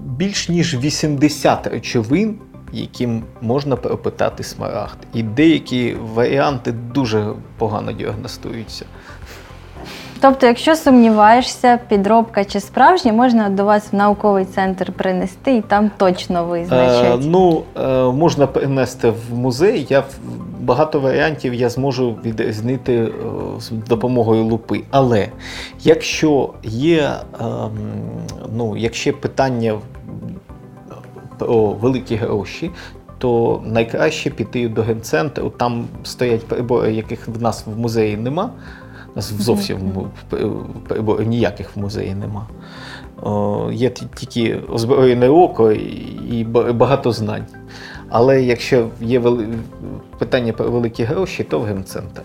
більш ніж 80 речовин, яким можна пропитати смарагд. І деякі варіанти дуже погано діагностуються. Тобто, якщо сумніваєшся, підробка чи справжня, можна до вас в науковий центр принести і там точно Е, ну, е, можна принести в музей. Я багато варіантів я зможу відрізнити е, з допомогою лупи. Але якщо є, ем, ну, якщо питання про великі гроші, то найкраще піти до генцентру. Там стоять прибори, яких в нас в музеї нема. Зовсім приборів ніяких в музеї нема. О, є тільки озброєне око і багато знань. Але якщо є вели... питання про великі гроші, то в гемцентр.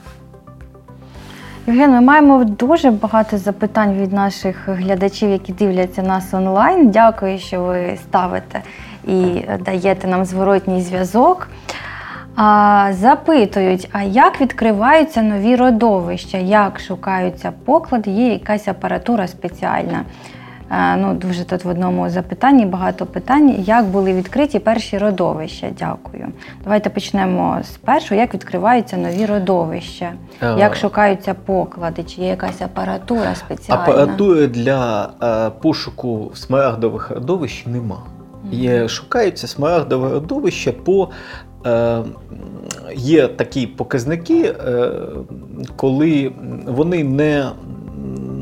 Євген, ми маємо дуже багато запитань від наших глядачів, які дивляться нас онлайн. Дякую, що ви ставите і даєте нам зворотній зв'язок. А, запитують, а як відкриваються нові родовища, як шукаються поклади, є якась апаратура спеціальна. Е, Ну, дуже тут в одному запитанні багато питань. Як були відкриті перші родовища? Дякую. Давайте почнемо з першого. Як відкриваються нові родовища? Е, Як шукаються поклади? Чи є якась апаратура спеціальна? Апаратури для е, пошуку смарагдових родовищ нема. Є, шукаються смарагдове родовище по. Е, є такі показники, е, коли вони не,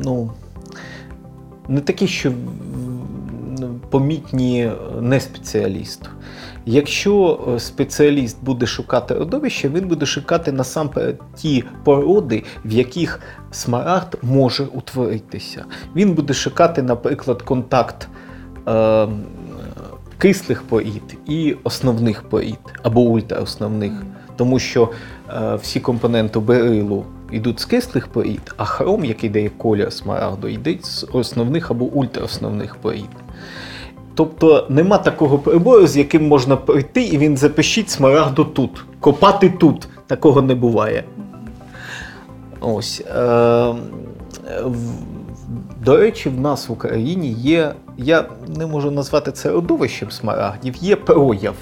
ну, не такі, що помітні не спеціалісту. Якщо спеціаліст буде шукати родовище, він буде шукати насамперед ті породи, в яких смарагд може утворитися. Він буде шукати, наприклад, контакт е, кислих порід і основних порід або ультраосновних. Тому що е, всі компоненти берилу йдуть з кислих порід, а хром, який дає колір смарагду, йде з основних або ультраосновних порід. Тобто нема такого прибору, з яким можна прийти, і він запишіть смарагду тут. Копати тут. Такого не буває. Ось. Е, до речі, в нас в Україні є, я не можу назвати це родовищем смарагдів, є прояв.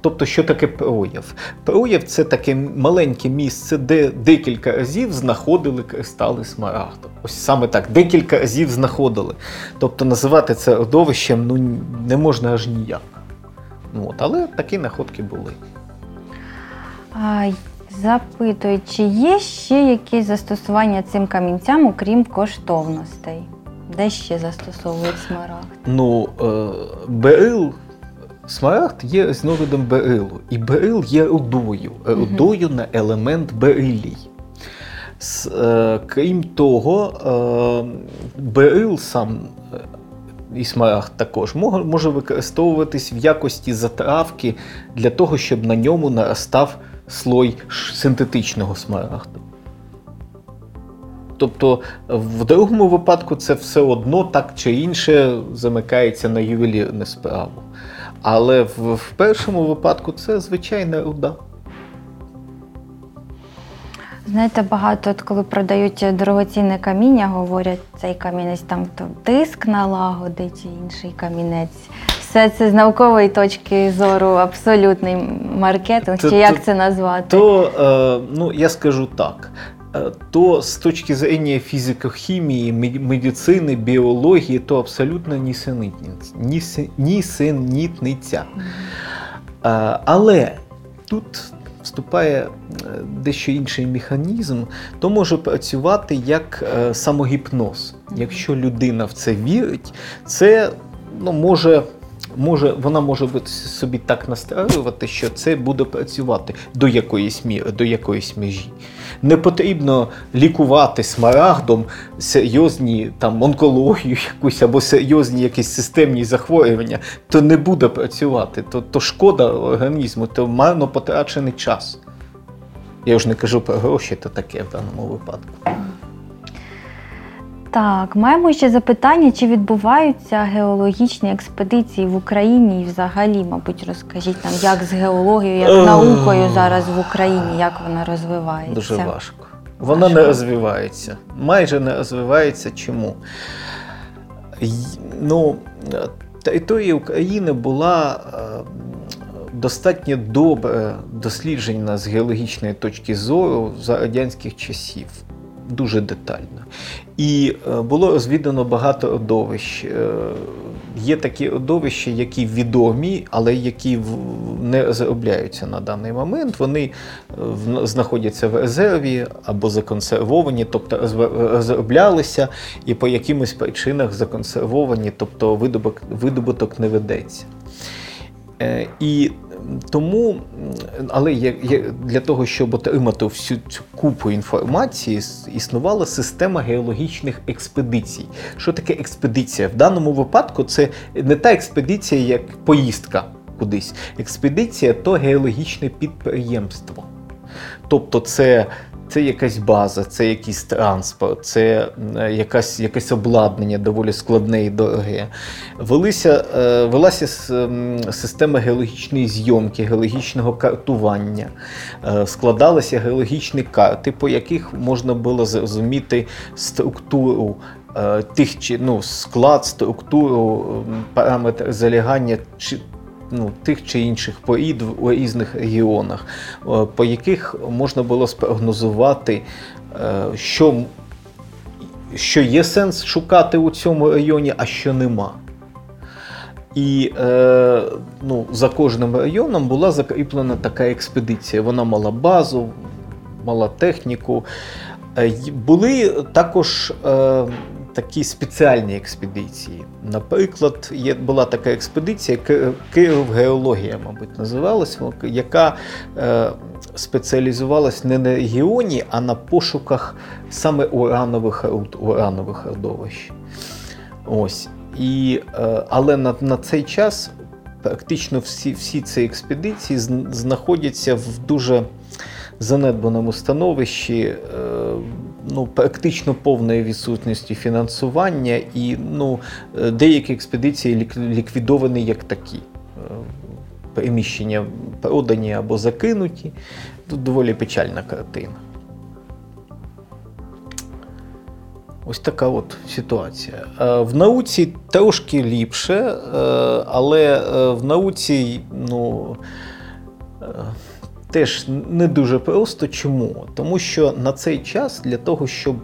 Тобто, що таке прояв? Прояв це таке маленьке місце, де декілька разів знаходили кристали смарагду. Ось саме так, декілька разів знаходили. Тобто називати це родовищем ну, не можна аж ніяк. От, Але такі находки були. А, Запитують, чи є ще якісь застосування цим камінцям, окрім коштовностей? Де ще застосовують смарагд? Ну, е, берил, смарагд є різновидом берилу. І берил є рудою, рудою на елемент берилій. Е, крім того, е, берил сам е, і смарагд також може використовуватись в якості затравки для того, щоб на ньому наростав слой синтетичного смарагду. Тобто в другому випадку це все одно так чи інше замикається на ювелірну справу. Але в, в першому випадку це звичайна руда. Знаєте, багато, от коли продають дорогоцінне каміння, говорять, цей камінець там то тиск налагодить, чи інший камінець. Все це з наукової точки зору абсолютний маркетинг, то, чи як то, це назвати? То е, ну я скажу так. Е, то з точки зрення фізико-хімії, медицини, біології, то абсолютно нісенітниця. Е, але тут вступає е, дещо інший механізм, то може працювати як самогіпноз. Якщо людина в це вірить, це ну, може може, вона може собі так настраювати, що це буде працювати до якоїсь міри, до якоїсь межі. Не потрібно лікувати смарагдом серйозні там онкологію якусь або серйозні якісь системні захворювання, то не буде працювати, то, то шкода організму, то марно потрачений час. Я ж не кажу про гроші, то таке в даному випадку. Так, маємо ще запитання, чи відбуваються геологічні експедиції в Україні і взагалі, мабуть, розкажіть нам, як з геологією, як наукою зараз в Україні, як вона розвивається? Дуже важко. Вона важко. не розвивається. Майже не розвивається. Чому? Ну, Територія України була е, достатньо добре досліджена з геологічної точки зору за радянських часів дуже детально. І е, було розвідано багато родовищ. Е, є такі родовища, які відомі, але які не заробляються на даний момент. Вони е, знаходяться в резерві або законсервовані, тобто розроблялися і по якимось причинах законсервовані, тобто видобуток не ведеться. І тому, але для того, щоб отримати всю цю купу інформації, існувала система геологічних експедицій. Що таке експедиція? В даному випадку це не та експедиція, як поїздка кудись. Експедиція то геологічне підприємство. Тобто, це це якась база, це якийсь транспорт, це якась, якесь обладнання доволі складне і дороге. Велися, е, велася система геологічної зйомки, геологічного картування, е, складалися геологічні карти, по яких можна було зрозуміти структуру. Е, тих ну, склад, структуру, параметри залягання ну, тих чи інших порід у різних регіонах, е, по яких можна було спрогнозувати, е, що що є сенс шукати у цьому районі, а що нема. І е, ну, за кожним районом була закріплена така експедиція. Вона мала базу, мала техніку. Е, були також е, такі спеціальні експедиції. Наприклад, є, була така експедиція, Київ-геологія, мабуть, називалась, яка е, спеціалізувалась не на регіоні, а на пошуках саме уранових руд, уранових родовищ. Ось. І, е, але на, на цей час практично всі, всі ці експедиції знаходяться в дуже занедбаному становищі, е, ну, практично повної відсутності фінансування, і ну, е, деякі експедиції ліквідовані як такі. Е, Приміщення продані або закинуті. Тут доволі печальна картина. Ось така от ситуація. Е, В науці трошки ліпше, але в науці ну, теж не дуже просто. Чому? Тому що на цей час для того, щоб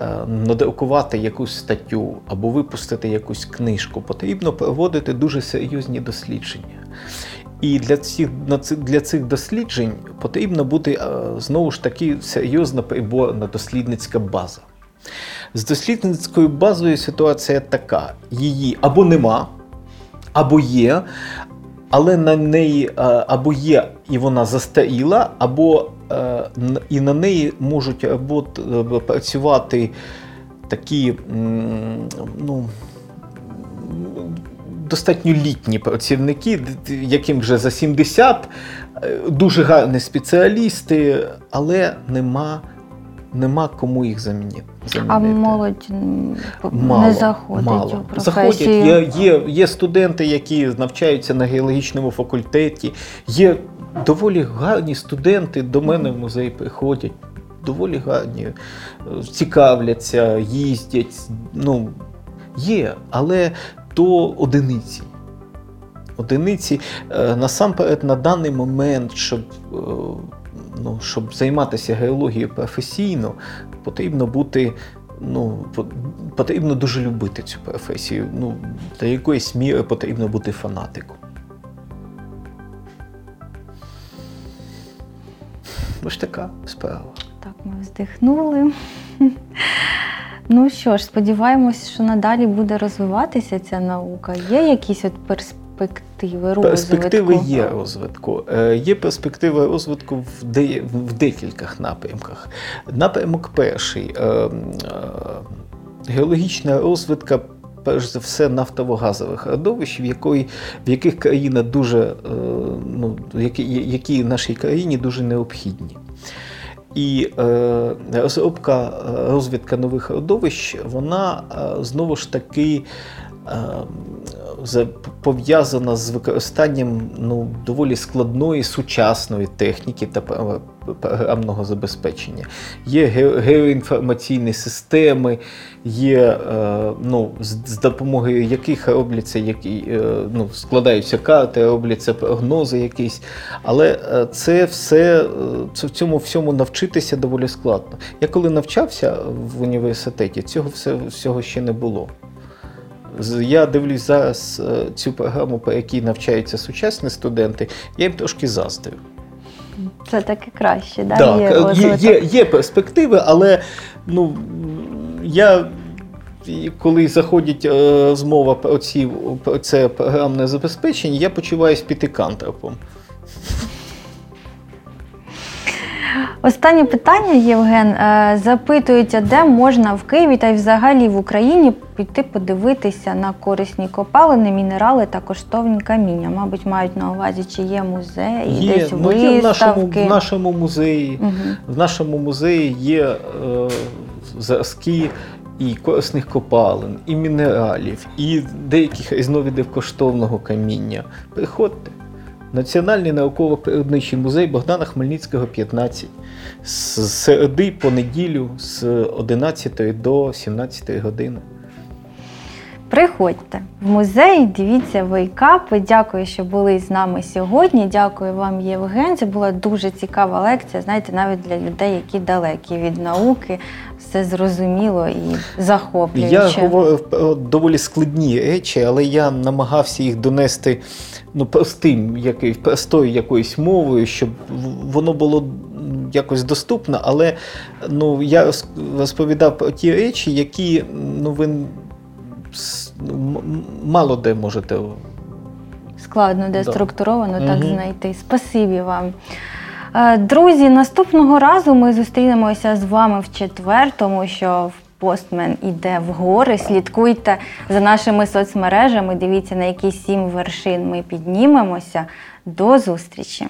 е, надрукувати якусь статтю або випустити якусь книжку, потрібно проводити дуже серйозні дослідження. І для цих, для цих досліджень потрібно бути е, знову ж таки серйозна приборна дослідницька база. З дослідницькою базою ситуація така: її або нема, або є, але на неї е, або є і вона застаріла, або е, і на неї можуть робот- е, працювати такі ну, достатньо літні працівники, яким вже за 70, е, дуже гарні спеціалісти, але нема, нема кому їх замінити. А молодь Мало, не заходить мало. у Заходять. Є, є, є студенти, які навчаються на геологічному факультеті. Є доволі гарні студенти до мене в музей приходять. Доволі гарні, е, цікавляться, їздять. Ну, є, але то одиниці. Одиниці е, насамперед на даний момент, щоб, е, ну, щоб займатися геологією професійно, потрібно бути. Ну, потрібно дуже любити цю професію. Ну, до якоїсь міри потрібно бути фанатиком. Ось така справа. Так, ми вздихнули. Ну що ж, сподіваємось, що надалі буде розвиватися ця наука. Є якісь от перспективи розвитку? Перспективи є розвитку. Е, Є перспективи розвитку в, де, в декількох напрямках. Напрямок перший е, е, геологічна розвитка. Перш за все, нафтово-газових родовищ, в, якої, в яких країна дуже, ну, які, які нашій країні дуже необхідні. І е, розробка, розвідка нових родовищ, вона е, знову ж таки пов'язана з використанням ну, доволі складної сучасної техніки та програмного забезпечення. Є геоінформаційні системи, є е, ну, з, допомогою яких робляться які, е, ну, складаються карти, робляться прогнози якісь. Але е, це все е, це в цьому всьому навчитися доволі складно. Я коли навчався в університеті, цього все, всього ще не було. Я дивлюсь зараз е, цю програму, по якій навчаються сучасні студенти, я їм трошки заздрю. Це таки краще, да? Так, є е, є, є, є перспективи, але ну, я. і Коли заходить е, розмова про, ці, про це програмне забезпечення, я почуваюся піти п'ятикантропом. Останнє питання, Євген. Е, Запитують, а де можна в Києві та й взагалі в Україні піти подивитися на корисні копалини, мінерали та коштовні каміння. Мабуть, мають на увазі, чи є музеї, Є, десь ну, є в нашому, в нашому музеї. Мгм. В нашому музеї є е, зразки і корисних копалин, і мінералів, і деяких різновидів коштовного каміння. Приходьте. Національний науково-природничий музей Богдана Хмельницького, 15. З середи по неділю з 11 до 17 години. Приходьте в музей, дивіться вейкапи. Дякую, що були з нами сьогодні. Дякую вам, Євген. Це була дуже цікава лекція. Знаєте, навіть для людей, які далекі від науки, все зрозуміло і захоплююче. Я говорив доволі складні речі, але я намагався їх донести ну, простим, який, простою якоюсь мовою, щоб воно було якось доступна, але ну, я розповідав про ті речі, які ну, ви мало де можете. Складно, де Да. структуровано так Мгм. знайти. Спасибі вам. Е, Друзі, наступного разу ми зустрінемося з вами в четвер, тому що постмен іде в гори. Слідкуйте за нашими соцмережами. Дивіться, на які сім вершин ми піднімемося. До зустрічі!